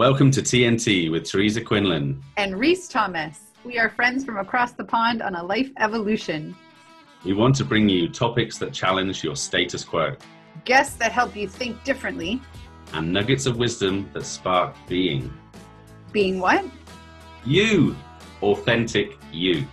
Welcome to TNT with Teresa Quinlan and Reese Thomas. We are friends from across the pond on a life evolution. We want to bring you topics that challenge your status quo, guests that help you think differently, and nuggets of wisdom that spark being. Being what? You, authentic you.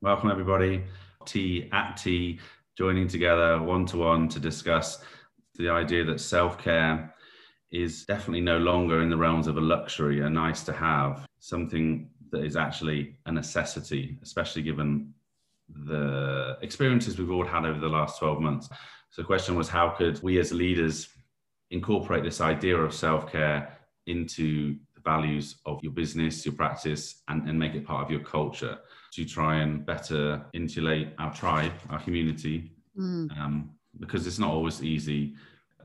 Welcome, everybody. T at T, joining together one to one to discuss the idea that self care is definitely no longer in the realms of a luxury, a nice to have, something that is actually a necessity, especially given the experiences we've all had over the last 12 months. So, the question was how could we as leaders incorporate this idea of self care into the values of your business, your practice, and, and make it part of your culture? To try and better insulate our tribe, our community, mm. um, because it's not always easy.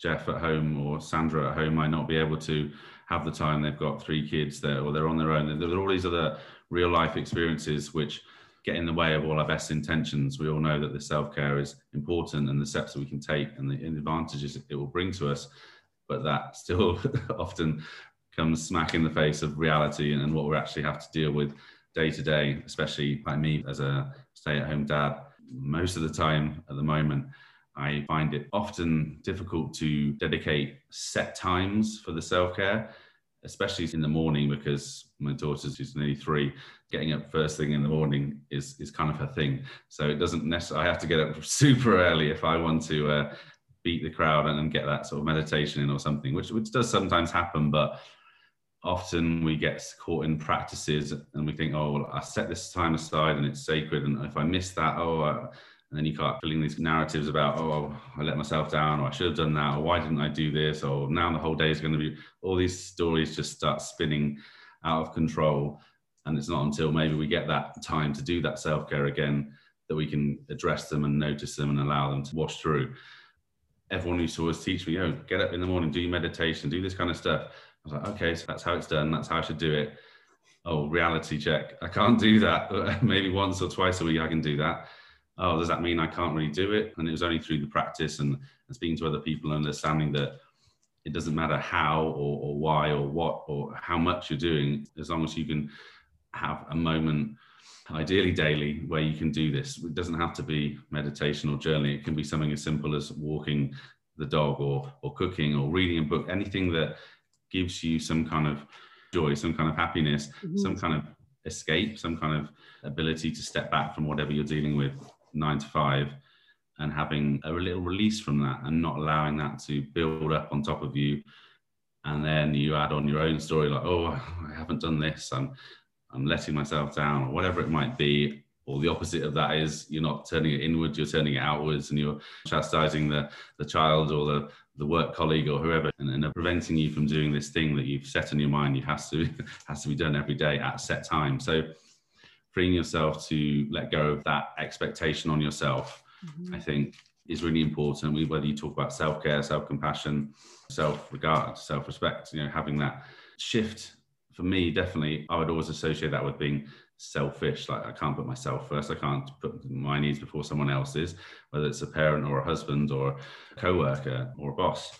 Jeff at home or Sandra at home might not be able to have the time. They've got three kids there, or they're on their own. There are all these other real life experiences which get in the way of all our best intentions. We all know that the self care is important and the steps that we can take and the advantages it will bring to us, but that still often comes smack in the face of reality and what we actually have to deal with day to day, especially by me as a stay at home dad, most of the time at the moment, I find it often difficult to dedicate set times for the self care, especially in the morning because my daughter's who's nearly three, getting up first thing in the morning is is kind of her thing. So it doesn't necessarily I have to get up super early if I want to uh, beat the crowd and, and get that sort of meditation in or something, which which does sometimes happen, but often we get caught in practices and we think, oh, well, I set this time aside and it's sacred. And if I miss that, oh, uh, and then you start filling these narratives about, oh, I let myself down, or I should have done that, or why didn't I do this, or now the whole day is going to be, all these stories just start spinning out of control. And it's not until maybe we get that time to do that self care again that we can address them and notice them and allow them to wash through. Everyone used to always teach me, oh, get up in the morning, do your meditation, do this kind of stuff I was like, okay, so that's how it's done. That's how I should do it. Oh, reality check. I can't do that. Maybe once or twice a week I can do that. Oh, does that mean I can't really do it? And it was only through the practice and, and speaking to other people and understanding that it doesn't matter how or, or why or what or how much you're doing, as long as you can have a moment ideally daily where you can do this it doesn't have to be meditation or journaling it can be something as simple as walking the dog or or cooking or reading a book anything that gives you some kind of joy, some kind of happiness, mm-hmm. some kind of escape, some kind of ability to step back from whatever you're dealing with nine to five and having a little release from that and not allowing that to build up on top of you. And then you add on your own story like, oh, I haven't done this. I'm, I'm letting myself down or whatever it might be or the opposite of that is you're not turning it inwards you're turning it outwards and you're chastising the the child or the the work colleague or whoever and, and preventing you from doing this thing that you've set in your mind you has to has to be done every day at a set time so freeing yourself to let go of that expectation on yourself mm-hmm. i think is really important we, whether you talk about self-care self-compassion self-regard self-respect you know having that shift for me definitely i would always associate that with being selfish like i can't put myself first i can't put my needs before someone else's whether it's a parent or a husband or a co-worker or a boss.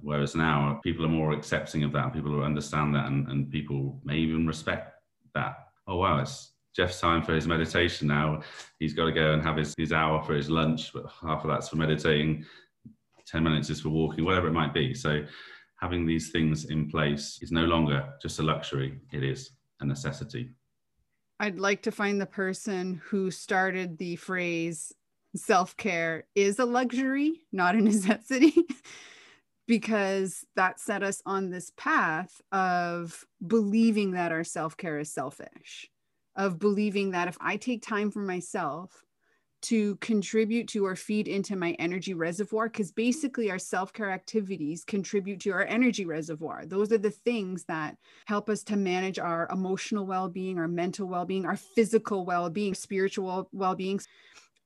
Whereas now people are more accepting of that people understand that and, and people may even respect that. Oh wow it's jeff's time for his meditation now. He's got to go and have his, his hour for his lunch but half of that's for meditating. 10 minutes is for walking whatever it might be. So having these things in place is no longer just a luxury it is a necessity I'd like to find the person who started the phrase self care is a luxury, not a necessity, because that set us on this path of believing that our self care is selfish, of believing that if I take time for myself, to contribute to or feed into my energy reservoir because basically our self-care activities contribute to our energy reservoir those are the things that help us to manage our emotional well-being our mental well-being our physical well-being spiritual well-being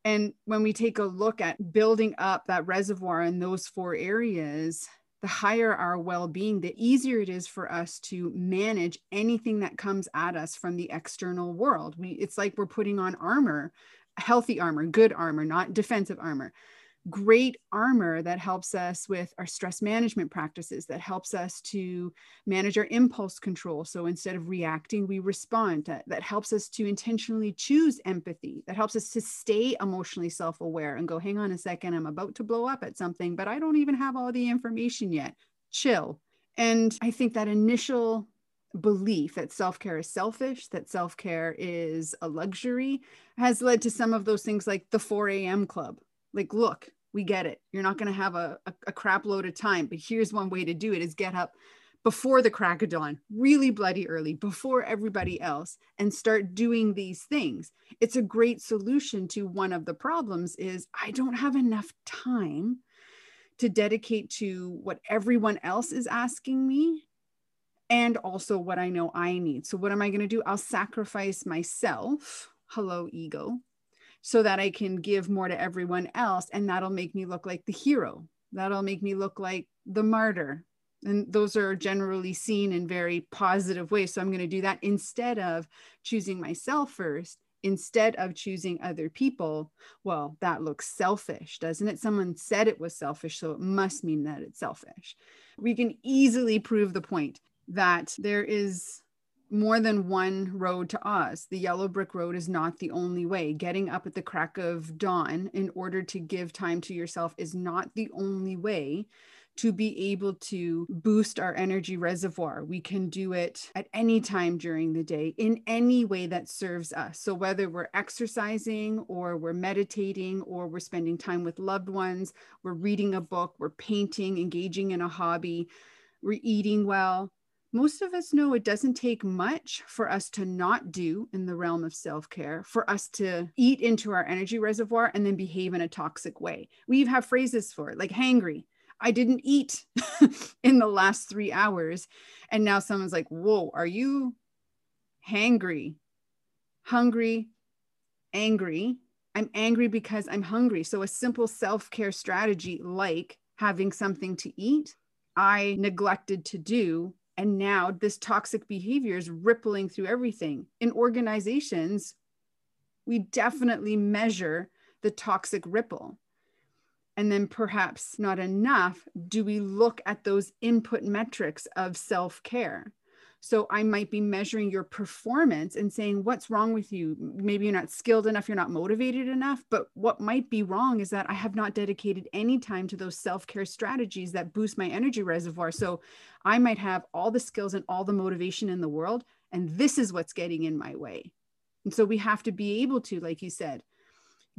and when we take a look at building up that reservoir in those four areas the higher our well being, the easier it is for us to manage anything that comes at us from the external world. We, it's like we're putting on armor, healthy armor, good armor, not defensive armor great armor that helps us with our stress management practices, that helps us to manage our impulse control. So instead of reacting, we respond. That, that helps us to intentionally choose empathy, that helps us to stay emotionally self aware and go, hang on a second, I'm about to blow up at something, but I don't even have all the information yet. Chill. And I think that initial belief that self care is selfish, that self care is a luxury, has led to some of those things like the 4 a.m. club. Like, look, we get it. You're not going to have a, a, a, crap load of time, but here's one way to do it is get up before the crack of dawn, really bloody early, before everybody else, and start doing these things. It's a great solution to one of the problems is I don't have enough time to dedicate to what everyone else is asking me and also what I know I need. So what am I going to do? I'll sacrifice myself. Hello, ego so that I can give more to everyone else. And that'll make me look like the hero. That'll make me look like the martyr. And those are generally seen in very positive ways. So I'm going to do that instead of choosing myself first, instead of choosing other people. Well, that looks selfish, doesn't it? Someone said it was selfish, so it must mean that it's selfish. We can easily prove the point that there is more than one road to Oz. The yellow brick road is not the only way. Getting up at the crack of dawn in order to give time to yourself is not the only way to be able to boost our energy reservoir. We can do it at any time during the day in any way that serves us. So, whether we're exercising or we're meditating or we're spending time with loved ones, we're reading a book, we're painting, engaging in a hobby, we're eating well, most of us know it doesn't take much for us to not do in the realm of self care, for us to eat into our energy reservoir and then behave in a toxic way. We have phrases for it, like hangry. I didn't eat in the last three hours. And now someone's like, whoa, are you hangry, hungry, angry? I'm angry because I'm hungry. So, a simple self care strategy like having something to eat, I neglected to do and now this toxic behavior is rippling through everything. In organizations, we definitely measure the toxic ripple. And then perhaps not enough do we look at those input metrics of self care. So I might be measuring your performance and saying, what's wrong with you? Maybe you're not skilled enough, you're not motivated enough. But what might be wrong is that I have not dedicated any time to those self care strategies that boost my energy reservoir. So I might have all the skills and all the motivation in the world. And this is what's getting in my way. And so we have to be able to, like you said,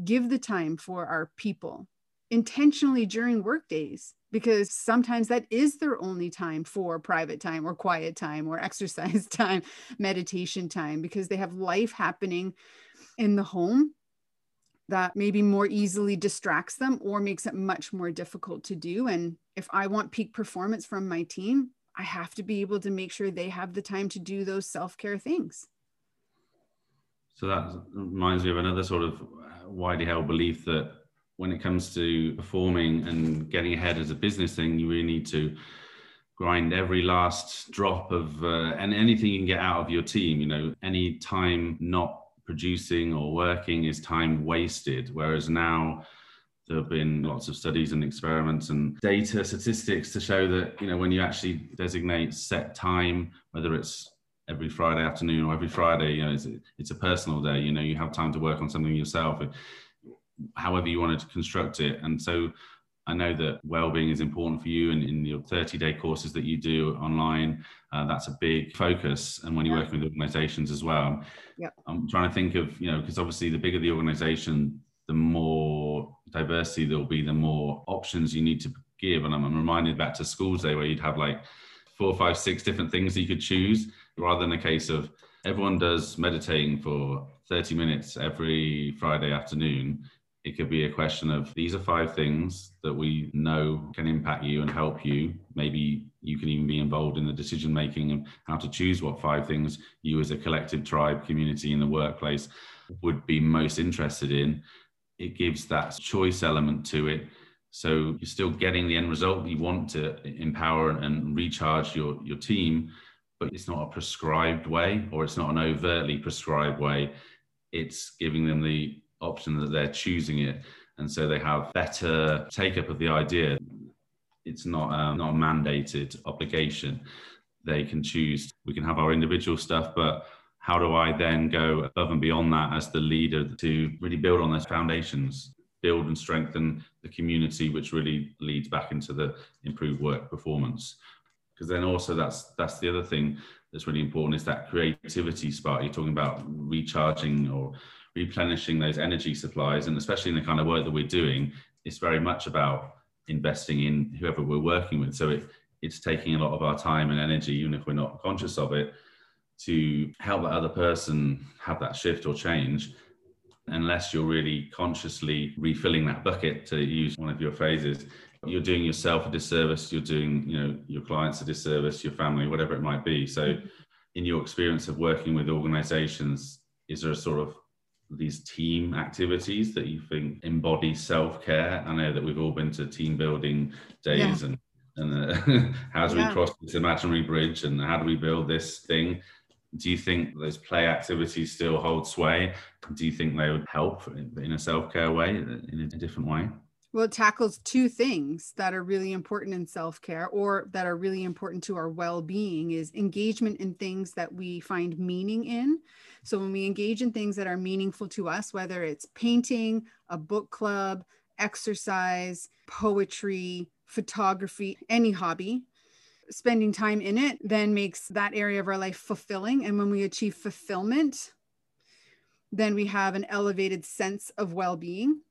give the time for our people intentionally during work days because sometimes that is their only time for private time or quiet time or exercise time, meditation time, because they have life happening in the home that maybe more easily distracts them or makes it much more difficult to do. And if I want peak performance from my team, I have to be able to make sure they have the time to do those self care things. So that reminds me of another sort of uh, widely held belief that when it comes to performing and getting ahead as a business thing, you really need to grind every last drop of uh, and anything you can get out of your team. You know, any time not producing or working is time wasted. Whereas now, there have been lots of studies and experiments and data statistics to show that you know when you actually designate set time whether it's every friday afternoon or every friday you know it's, it's a personal day you know you have time to work on something yourself however you wanted to construct it. And so I know that well-being is important for you, and in your 30-day courses that you do online, uh, that's a big focus. And when you're working with organizations as well, yep. I'm trying to think of you know because obviously the bigger the organization, the more diversity there'll be, the more options you need to give. And I'm, I'm reminded back to schools day where you'd have like four, five, six different things you could choose, rather than a case of everyone does meditating for 30 minutes every Friday afternoon it could be a question of these are five things that we know can impact you and help you. Maybe you can even be involved in the decision making and how to choose what five things you, as a collective tribe community in the workplace, would be most interested in. It gives that choice element to it. So you're still getting the end result. You want to empower and recharge your, your team, but it's not a prescribed way or it's not an overtly prescribed way. It's giving them the option that they're choosing it. And so they have better take up of the idea. It's not, um, not a mandated obligation. They can choose. We can have our individual stuff, but how do I then go above and beyond that as the leader to really build on those foundations? build and strengthen the community, which really leads back into the improved work performance. Because then also that's that's the other thing that's really important is that creativity spark. You're talking about recharging or replenishing those energy supplies, and especially in the kind of work that we're doing, it's very much about investing in whoever we're working with. So it it's taking a lot of our time and energy, even if we're not conscious of it, to help that other person have that shift or change unless you're really consciously refilling that bucket to use one of your phrases you're doing yourself a disservice you're doing you know your clients a disservice your family whatever it might be so in your experience of working with organizations is there a sort of these team activities that you think embody self-care i know that we've all been to team building days yeah. and and uh, how do yeah. we cross this imaginary bridge and how do we build this thing do you think those play activities still hold sway? Do you think they would help in a self care way, in a different way? Well, it tackles two things that are really important in self care or that are really important to our well being is engagement in things that we find meaning in. So, when we engage in things that are meaningful to us, whether it's painting, a book club, exercise, poetry, photography, any hobby, spending time in it then makes that area of our life fulfilling. And when we achieve fulfillment, then we have an elevated sense of well being.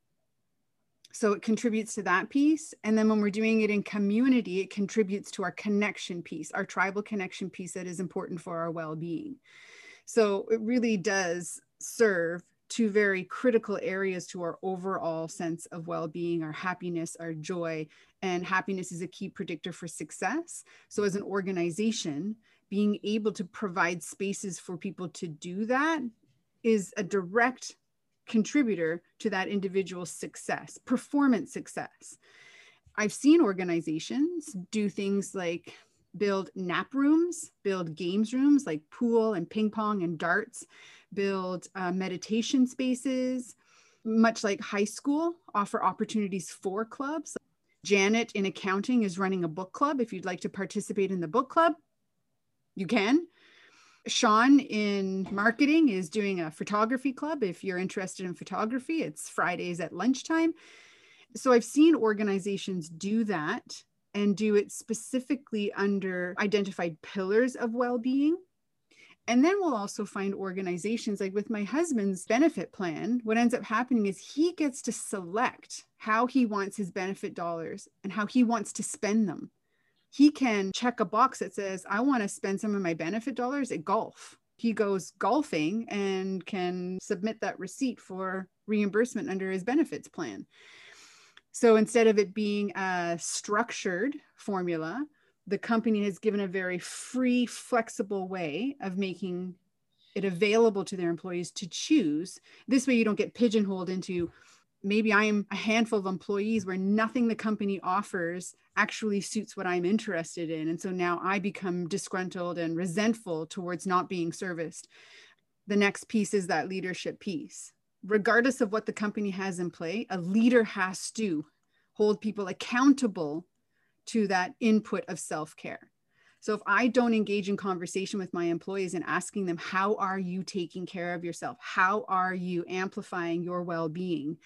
So it contributes to that piece. And then when we're doing it in community, it contributes to our connection piece, our tribal connection piece that is important for our well being. So it really does serve two very critical areas to our overall sense of well being, our happiness, our joy. And happiness is a key predictor for success. So, as an organization, being able to provide spaces for people to do that is a direct contributor to that individual's success, performance success. I've seen organizations do things like build nap rooms, build games rooms like pool and ping pong and darts build uh, meditation spaces, much like high school, offer opportunities for clubs. Janet in accounting is running a book club. If you'd like to participate in the book club, you can. Sean in marketing is doing a photography club. If you're interested in photography, it's Fridays at lunchtime. So I've seen organizations do that and do it specifically under identified pillars of well being. And then we'll also find organizations like with my husband's benefit plan, what ends up happening is he gets to select how he wants his benefit dollars and how he wants to spend them. He can check a box that says, I want to spend some of my benefit dollars at golf. He goes golfing and can submit that receipt for reimbursement under his benefits plan. So instead of it being a structured formula, the company has given a very free, flexible way of making it available to their employees to choose. This way, you don't get pigeonholed into maybe I'm a handful of employees where nothing the company offers actually suits what I'm interested in. And so now I become disgruntled and resentful towards not being serviced. The next piece is that leadership piece. Regardless of what the company has in play, a leader has to hold people accountable to that input of self care. So if I don't engage in conversation with my employees and asking them, how are you taking care of yourself? How are you amplifying your well being?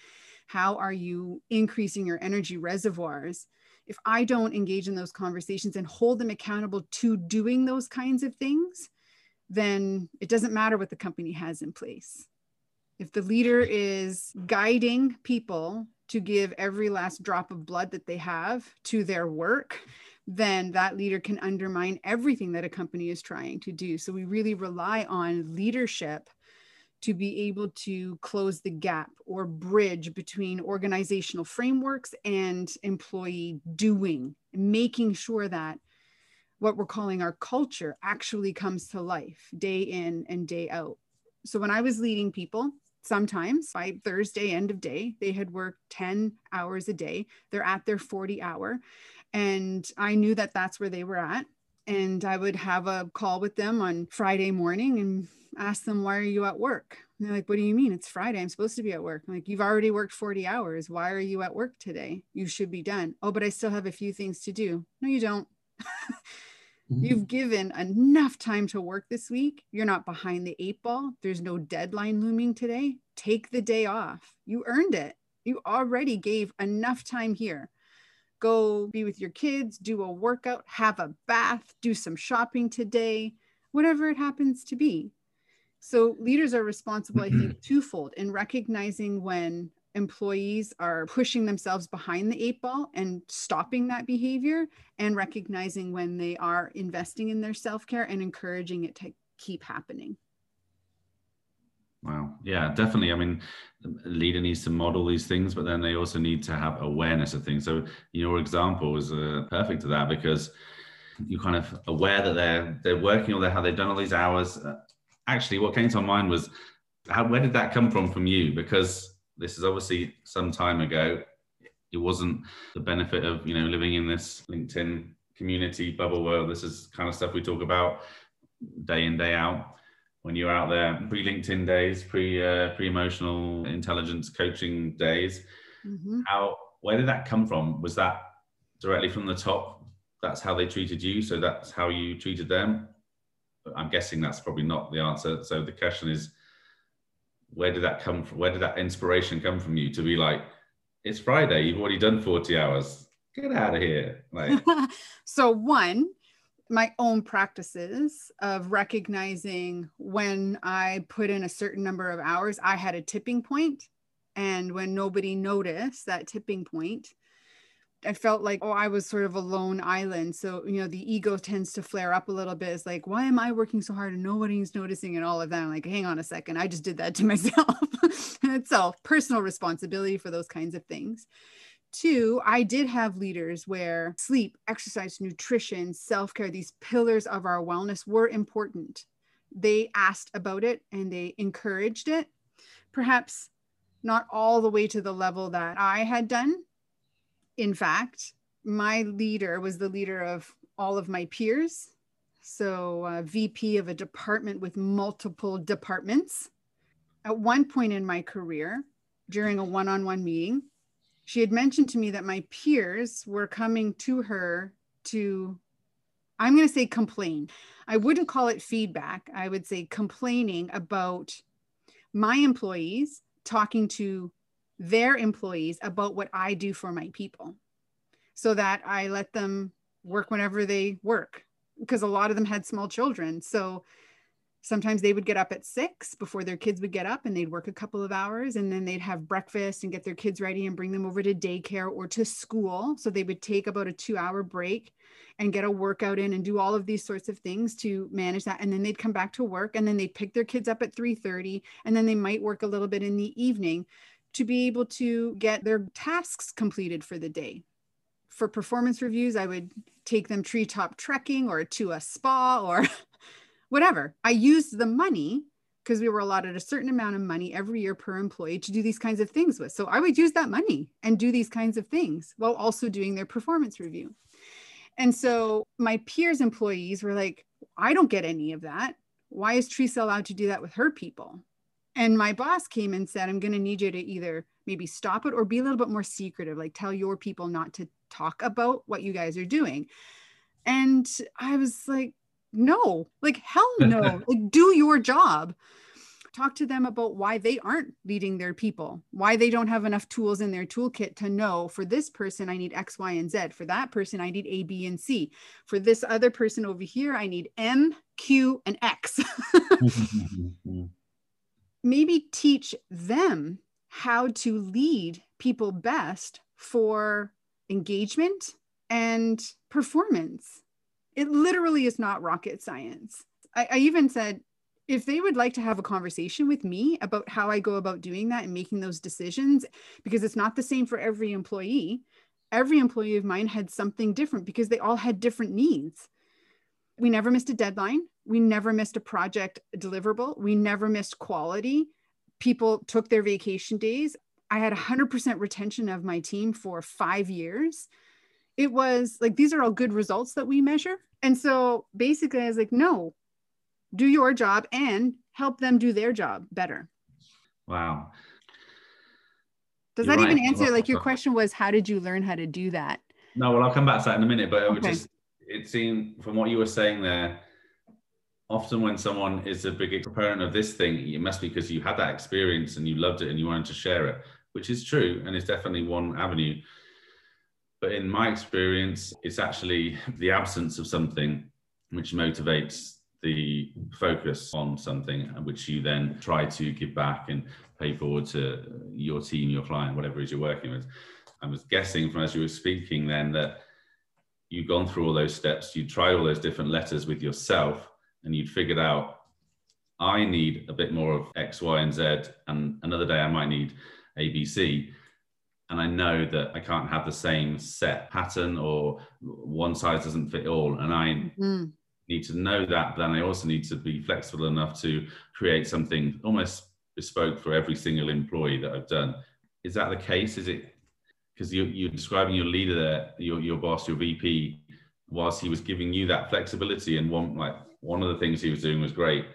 How are you increasing your energy reservoirs? If I don't engage in those conversations and hold them accountable to doing those kinds of things, then it doesn't matter what the company has in place. If the leader is guiding people to give every last drop of blood that they have to their work, then that leader can undermine everything that a company is trying to do. So we really rely on leadership to be able to close the gap or bridge between organizational frameworks and employee doing, making sure that what we're calling our culture actually comes to life day in and day out. So when I was leading people, sometimes by Thursday, end of day, they had worked 10 hours a day. They're at their 40 hour. And I knew that that's where they were at. And I would have a call with them on Friday morning and ask them, Why are you at work? And they're like, What do you mean? It's Friday. I'm supposed to be at work. I'm like, You've already worked 40 hours. Why are you at work today? You should be done. Oh, but I still have a few things to do. No, you don't. Mm-hmm. You've given enough time to work this week. You're not behind the eight ball. There's no deadline looming today. Take the day off. You earned it. You already gave enough time here. Go be with your kids, do a workout, have a bath, do some shopping today, whatever it happens to be. So, leaders are responsible, I think, twofold in recognizing when employees are pushing themselves behind the eight ball and stopping that behavior and recognizing when they are investing in their self-care and encouraging it to keep happening wow yeah definitely i mean leader needs to model these things but then they also need to have awareness of things so your example was uh, perfect to that because you're kind of aware that they're they're working or how they've done all these hours uh, actually what came to my mind was how, where did that come from from you because this is obviously some time ago. It wasn't the benefit of you know living in this LinkedIn community bubble world. This is kind of stuff we talk about day in day out. When you're out there, pre LinkedIn days, pre uh, pre emotional intelligence coaching days, mm-hmm. how where did that come from? Was that directly from the top? That's how they treated you, so that's how you treated them. I'm guessing that's probably not the answer. So the question is, where did that come from? Where did that inspiration come from you to be like, it's Friday, you've already done 40 hours, get out of here. Like, so one, my own practices of recognizing when I put in a certain number of hours, I had a tipping point, And when nobody noticed that tipping point, I felt like, oh, I was sort of a lone island. So, you know, the ego tends to flare up a little bit. It's like, why am I working so hard and nobody's noticing and all of that? I'm like, hang on a second. I just did that to myself. it's all personal responsibility for those kinds of things. Two, I did have leaders where sleep, exercise, nutrition, self care, these pillars of our wellness were important. They asked about it and they encouraged it. Perhaps not all the way to the level that I had done, in fact, my leader was the leader of all of my peers. So, uh, VP of a department with multiple departments. At one point in my career, during a one on one meeting, she had mentioned to me that my peers were coming to her to, I'm going to say complain. I wouldn't call it feedback. I would say complaining about my employees talking to their employees about what I do for my people so that I let them work whenever they work because a lot of them had small children. So sometimes they would get up at six before their kids would get up and they'd work a couple of hours and then they'd have breakfast and get their kids ready and bring them over to daycare or to school. So they would take about a two hour break and get a workout in and do all of these sorts of things to manage that. And then they'd come back to work and then they'd pick their kids up at 3:30 and then they might work a little bit in the evening to be able to get their tasks completed for the day. For performance reviews, I would take them treetop trekking or to a spa or whatever. I used the money because we were allotted a certain amount of money every year per employee to do these kinds of things with. So I would use that money and do these kinds of things while also doing their performance review. And so my peers' employees were like, I don't get any of that. Why is Teresa allowed to do that with her people? And my boss came and said, I'm going to need you to either maybe stop it or be a little bit more secretive, like tell your people not to talk about what you guys are doing. And I was like, no, like, hell no, like, do your job. Talk to them about why they aren't leading their people, why they don't have enough tools in their toolkit to know for this person, I need X, Y, and Z. For that person, I need A, B, and C. For this other person over here, I need M, Q, and X. maybe teach them how to lead people best for engagement and performance. It literally is not rocket science. I, I, even said, if they would like to have a conversation with me about how I go about doing that and making those decisions, because it's not the same for every employee, every employee of mine had something different because they all had different needs. We never missed a deadline. We never missed a project deliverable. We never missed quality. people took their vacation days. I had 100% retention of my team for five years. It was like, these are all good results that we measure. And so basically, I was like, no, do your job and help them do their job better. Wow. Does You're that right. even answer? Like your question was, how did you learn how to do that? No, well, I'll come back to that in a minute. But it okay. just it seemed from what you were saying there, often when someone is a big proponent of this thing, it must be because you had that experience and you loved it and you wanted to share it, which is true and it's definitely one avenue. But in my experience, it's actually the absence of something which motivates the focus on something which you then try to give back and pay forward to your team, your client, whatever it is you're working with. I was guessing from as you were speaking then that you've gone through all those steps, you tried all those different letters with yourself, and you'd figured out, I need a bit more of X, Y, and Z, and another day I might need ABC. And I know that I can't have the same set pattern or one size doesn't fit all. And I mm. need to know that, but then I also need to be flexible enough to create something almost bespoke for every single employee that I've done. Is that the case? Is it because you're, you're describing your leader there, your, your boss, your VP, whilst he was giving you that flexibility and one like one of the things he was doing was great,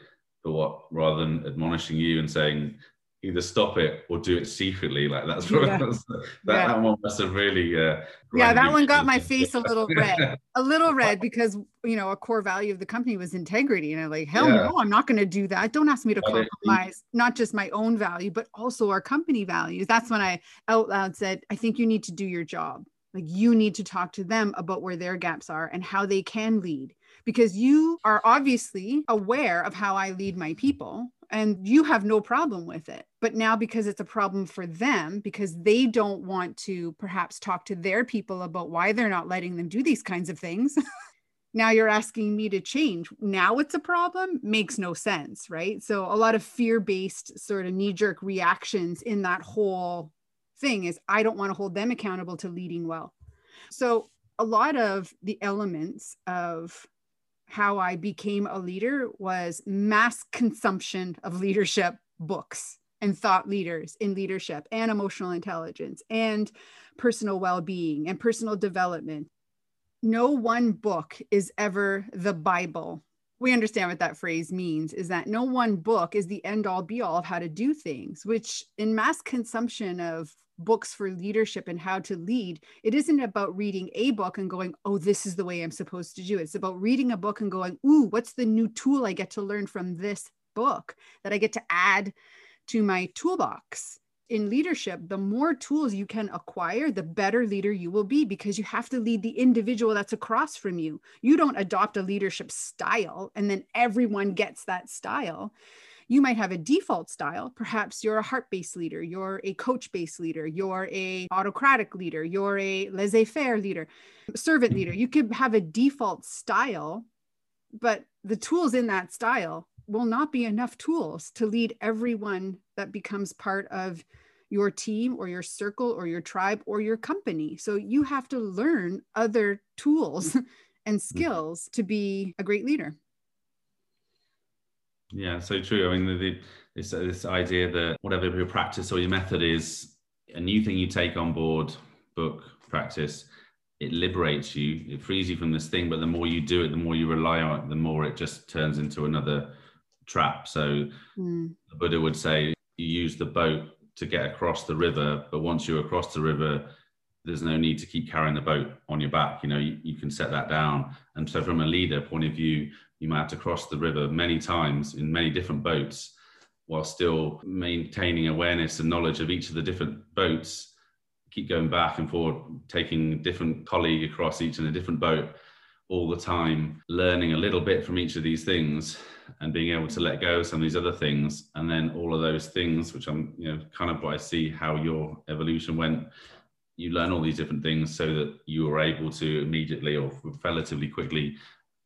but what rather than admonishing you and saying either stop it or do it secretly like that's yeah. that, yeah. that one must have really uh, yeah that one got my face a little red. A little red because you know a core value of the company was integrity and i'm like hell yeah. no i'm not going to do that. Don't ask me to compromise not just my own value but also our company values. That's when i out loud said i think you need to do your job. Like you need to talk to them about where their gaps are and how they can lead. Because you are obviously aware of how I lead my people and you have no problem with it. But now, because it's a problem for them, because they don't want to perhaps talk to their people about why they're not letting them do these kinds of things. now you're asking me to change. Now it's a problem, makes no sense, right? So, a lot of fear based sort of knee jerk reactions in that whole thing is I don't want to hold them accountable to leading well. So, a lot of the elements of how I became a leader was mass consumption of leadership books and thought leaders in leadership and emotional intelligence and personal well being and personal development. No one book is ever the Bible. We understand what that phrase means is that no one book is the end all be all of how to do things, which in mass consumption of books for leadership and how to lead, it isn't about reading a book and going, oh, this is the way I'm supposed to do it. It's about reading a book and going, ooh, what's the new tool I get to learn from this book that I get to add to my toolbox? In leadership, the more tools you can acquire, the better leader you will be because you have to lead the individual that's across from you. You don't adopt a leadership style and then everyone gets that style. You might have a default style. Perhaps you're a heart-based leader you're a coach-based leader you're a autocratic leader you're a laissez-faire leader servant leader. Mm-hmm. You could have a default style but the tools in that style will not be enough tools to lead everyone that becomes part of your team or your circle or your tribe or your company. So you have to learn other tools and mm-hmm. skills to be a great leader. Yeah, so true. I mean, the, the, this this idea that whatever your practice or your method is, a new thing you take on board, book, practice, it liberates you. It frees you from this thing. But the more you do it, the more you rely on it, the more it just turns into another trap. So mm. the Buddha would say, you use the boat to get across the river, but once you're across the river, there's no need to keep carrying the boat on your back. You know, you, you can set that down. And so, from a leader point of view, you might have to cross the river many times in many different boats while still maintaining awareness and knowledge of each of the different boats keep going back and forward taking different colleague across each in a different boat all the time learning a little bit from each of these things and being able to let go of some of these other things and then all of those things which i'm you know kind of what i see how your evolution went you learn all these different things so that you are able to immediately or relatively quickly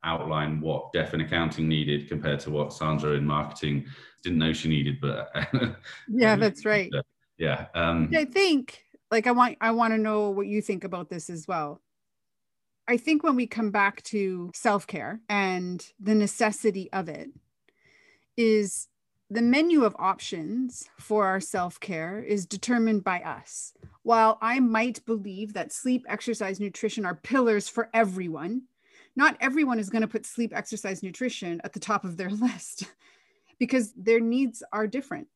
outline what Jeff in accounting needed compared to what Sandra in marketing didn't know she needed. But yeah, that's right. yeah. Um, I think like I want I want to know what you think about this as well. I think when we come back to self care and the necessity of it, is the menu of options for our self care is determined by us. While I might believe that sleep, exercise, nutrition are pillars for everyone, not everyone is going to put sleep, exercise, nutrition at the top of their list because their needs are different.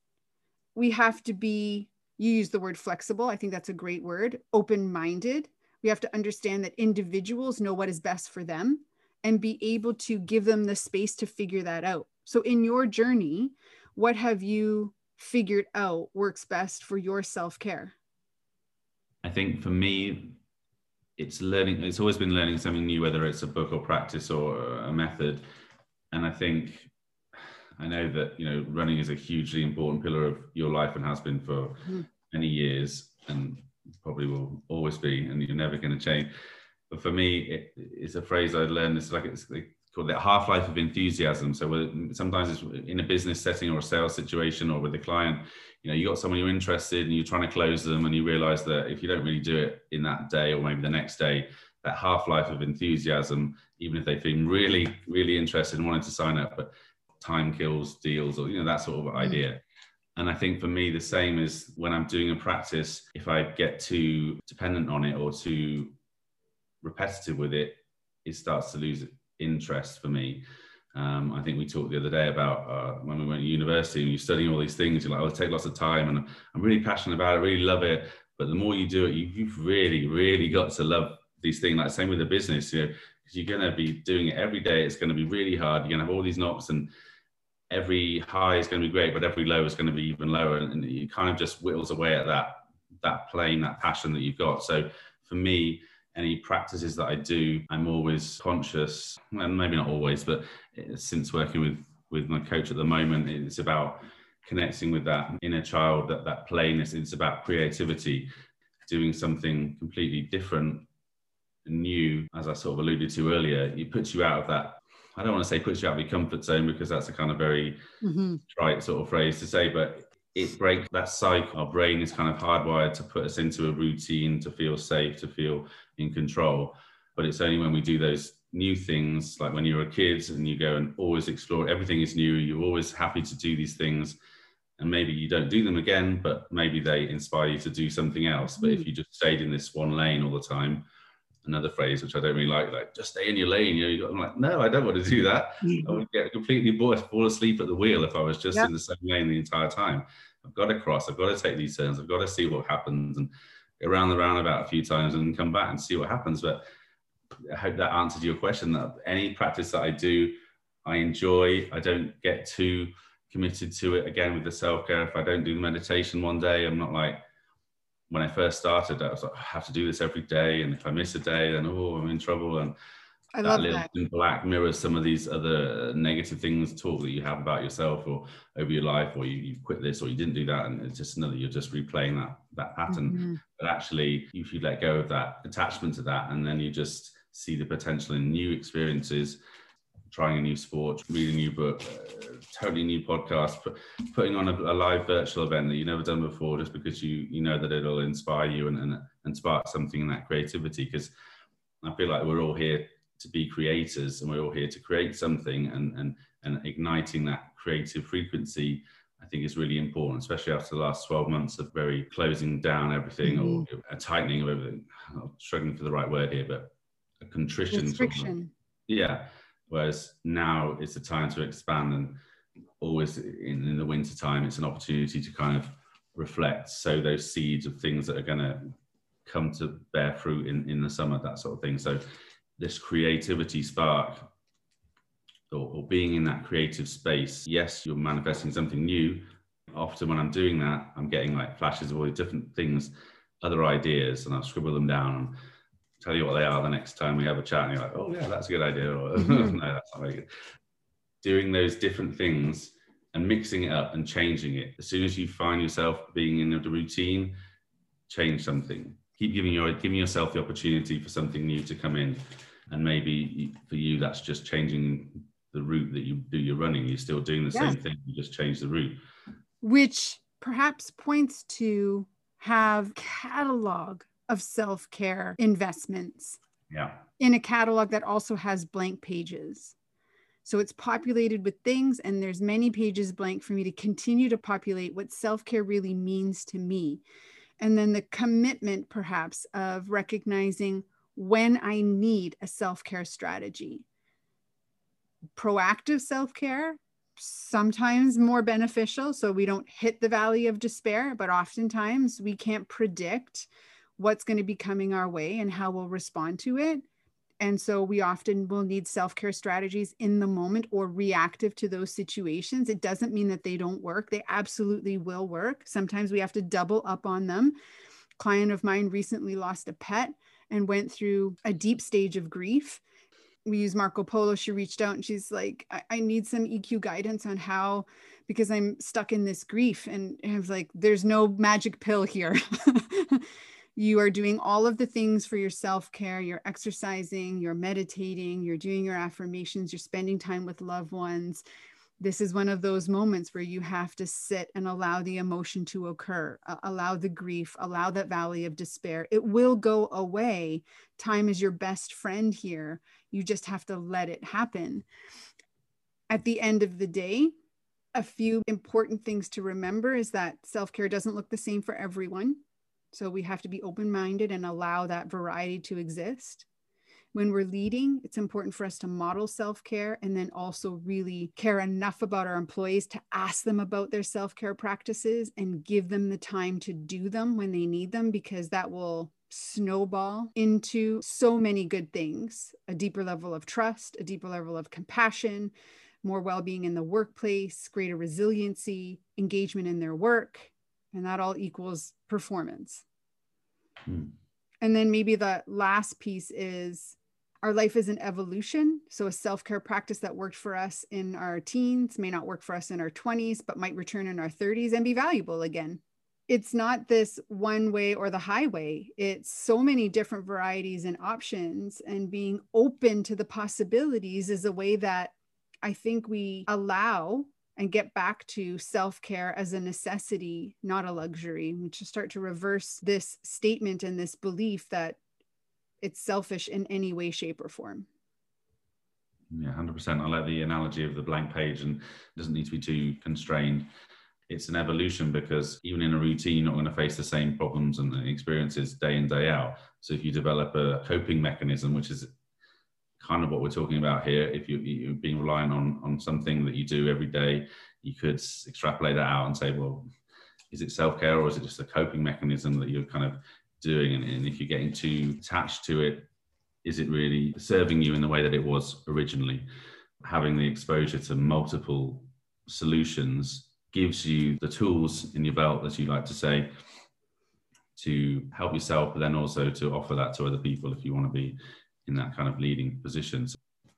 We have to be, you use the word flexible. I think that's a great word, open minded. We have to understand that individuals know what is best for them and be able to give them the space to figure that out. So, in your journey, what have you figured out works best for your self care? I think for me, it's learning, it's always been learning something new, whether it's a book or practice or a method. And I think I know that you know running is a hugely important pillar of your life and has been for mm. many years, and probably will always be, and you're never going to change. But for me, it, it's a phrase I learned. It's like it's called the half life of enthusiasm. So sometimes it's in a business setting or a sales situation or with a client, you know, you got someone you're interested and you're trying to close them, and you realize that if you don't really do it in that day or maybe the next day, that half life of enthusiasm, even if they've been really, really interested and wanting to sign up, but time kills deals or you know that sort of mm. idea and i think for me the same is when i'm doing a practice if i get too dependent on it or too repetitive with it it starts to lose interest for me um, I think we talked the other day about uh, when we went to university and you're studying all these things, you're like, oh, it take lots of time and I'm really passionate about it, really love it. But the more you do it, you, have really, really got to love these things. Like same with the business, you know, because you're going to be doing it every day. It's going to be really hard. You're going to have all these knocks and every high is going to be great, but every low is going to be even lower, and, it kind of just whittles away at that that plane, that passion that you've got. So for me, any practices that I do, I'm always conscious, and maybe not always, but eh, since working with with my coach at the moment, it's about connecting with that inner child, that that plainness. It's about creativity, doing something completely different, new, as I sort of alluded to earlier. It puts you out of that I don't want to say puts you out of your comfort zone because that's a kind of very mm-hmm. trite sort of phrase to say, but it breaks that cycle. Our brain is kind of hardwired to put us into a routine, to feel safe, to feel in control. But it's only when we do those new things, like when you're a kid and you go and always explore, everything is new, you're always happy to do these things. And maybe you don't do them again, but maybe they inspire you to do something else. But mm-hmm. if you just stayed in this one lane all the time, another phrase which I don't really like, like just stay in your lane. You know, I'm like, no, I don't want to do that. Mm-hmm. I would get completely bored, fall asleep at the wheel if I was just yep. in the same lane the entire time. I've got to cross. I've got to take these turns. I've got to see what happens and go around the roundabout a few times and come back and see what happens. But I hope that answered your question. That any practice that I do, I enjoy. I don't get too committed to it. Again, with the self care, if I don't do the meditation one day, I'm not like when I first started, I was like, I have to do this every day, and if I miss a day, then oh, I'm in trouble. And I that little that. black mirrors some of these other negative things talk that you have about yourself or over your life, or you, you quit this or you didn't do that, and it's just another you're just replaying that that pattern. Mm-hmm. But actually, if you let go of that attachment to that, and then you just see the potential in new experiences trying a new sport, reading a new book, uh, totally new podcast, put, putting on a, a, live virtual event that you've never done before, just because you you know that it'll inspire you and and, and spark something in that creativity. Because I feel like we're all here to be creators, and we're all here to create something, and and and igniting that creative frequency. I think is really important, especially after the last 12 months of very closing down everything mm-hmm. or a tightening of everything. I'm struggling for the right word here, but a contrition. Sort of, yeah Whereas now it's a time to expand and always in, in the winter time, it's an opportunity to kind of reflect, sow those seeds of things that are going to come to bear fruit in, in the summer, that sort of thing. So this creativity spark or, or being in that creative space, yes, you're manifesting something new. Often when I'm doing that, I'm getting like flashes of all the different things, other ideas, and I'll scribble them down tell you what they are the next time we have a chat and you're like, oh yeah, that's a good idea. Or mm-hmm. no, that's not very good. Doing those different things and mixing it up and changing it. As soon as you find yourself being in the routine, change something. Keep giving your giving yourself the opportunity for something new to come in. And maybe for you, that's just changing the route that you do your running. You're still doing the yes. same thing, you just change the route. Which perhaps points to have catalog of self care investments. Yeah. In a catalog that also has blank pages. So it's populated with things, and there's many pages blank for me to continue to populate what self care really means to me. And then the commitment, perhaps, of recognizing when I need a self care strategy. Proactive self care, sometimes more beneficial, so we don't hit the valley of despair, but oftentimes we can't predict what's going to be coming our way and how we'll respond to it. And so we often will need self care strategies in the moment or reactive to those situations. It doesn't mean that they don't work, they absolutely will work. Sometimes we have to double up on them. A client of mine recently lost a pet and went through a deep stage of grief. We use Marco Polo. She reached out and she's like, I, I need some EQ guidance on how, because I'm stuck in this grief. And I was like, there's no magic pill here. you are doing all of the things for your self care. You're exercising, you're meditating, you're doing your affirmations, you're spending time with loved ones. This is one of those moments where you have to sit and allow the emotion to occur, uh, allow the grief, allow that valley of despair. It will go away. Time is your best friend here. You just have to let it happen. At the end of the day, a few important things to remember is that self care doesn't look the same for everyone so we have to be open minded and allow that variety to exist. When we're leading, it's important for us to model self care and then also really care enough about our employees to ask them about their self care practices and give them the time to do them when they need them, because that will snowball into so many good things a deeper level of trust, a deeper level of compassion, more well being in the workplace, greater resiliency, engagement in their work. And that all equals performance. Hmm. And then maybe the last piece is our life is an evolution. So, a self care practice that worked for us in our teens may not work for us in our 20s, but might return in our 30s and be valuable again. It's not this one way or the highway, it's so many different varieties and options. And being open to the possibilities is a way that I think we allow and get back to self care as a necessity, not a luxury. We should start to reverse this statement and this belief that it's selfish in any way, shape, or form. Yeah, 100%. I like the analogy of the blank page and it doesn't need to be too constrained. It's an evolution because even in a routine, you're not going to face the same problems and experiences day in, day out. So if you develop a coping mechanism, which is kind of what we're talking about here. If you, you're being reliant on on something that you do every day, you could extrapolate that out and say, well, is it self care or is it just a coping mechanism that you're kind of doing? And, and if you're getting too attached to it, is it really serving you in the way that it was originally? Having the exposure to multiple solutions gives you the tools in your belt, as you like to say, to help yourself, but then also to offer that to other people if you want to be in that kind of leading positions.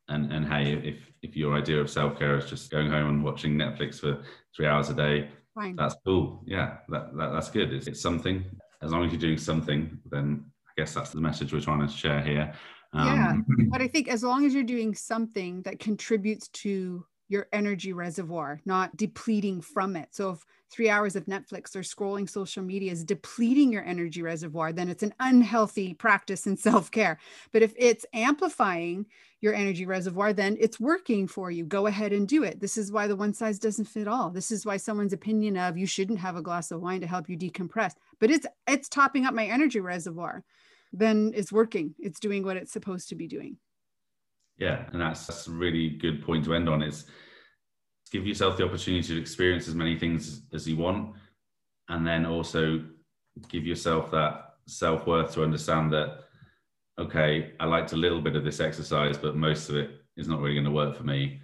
And and hey, if if your idea of self care is just going home and watching Netflix for three hours a day, Fine. that's cool. Yeah, that, that that's good. It's, it's something. As long as you're doing something, then I guess that's the message we're trying to share here. Um, yeah, but I think as long as you're doing something that contributes to your energy reservoir, not depleting from it. So if three hours of Netflix or scrolling social media is depleting your energy reservoir, then it's an unhealthy practice in self care. But if it's amplifying your energy reservoir, then it's working for you. Go ahead and do it. This is why the one size doesn't fit all. This is why someone's opinion of you shouldn't have a glass of wine to help you decompress, but it's it's topping up my energy reservoir. Then it's working. It's doing what it's supposed to be doing. Yeah, and that's, that's a really good point to end on. Is give yourself the opportunity to experience as many things as you want and then also give yourself that self-worth to understand that okay i liked a little bit of this exercise but most of it is not really going to work for me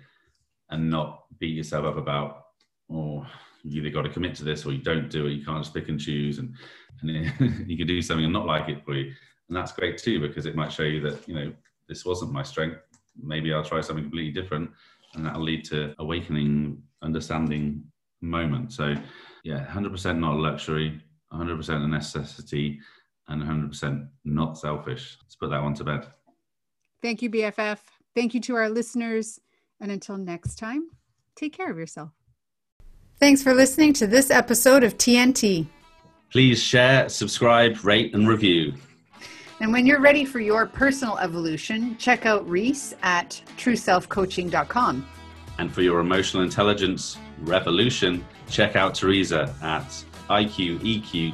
and not beat yourself up about oh you either got to commit to this or you don't do it you can't just pick and choose and, and you can do something and not like it for you and that's great too because it might show you that you know this wasn't my strength maybe i'll try something completely different and that'll lead to awakening, understanding moment. So, yeah, 100% not a luxury, 100% a necessity, and 100% not selfish. Let's put that one to bed. Thank you, BFF. Thank you to our listeners. And until next time, take care of yourself. Thanks for listening to this episode of TNT. Please share, subscribe, rate, and review. And when you're ready for your personal evolution, check out Reese at trueselfcoaching.com. And for your emotional intelligence revolution, check out Teresa at iqeqtq.com.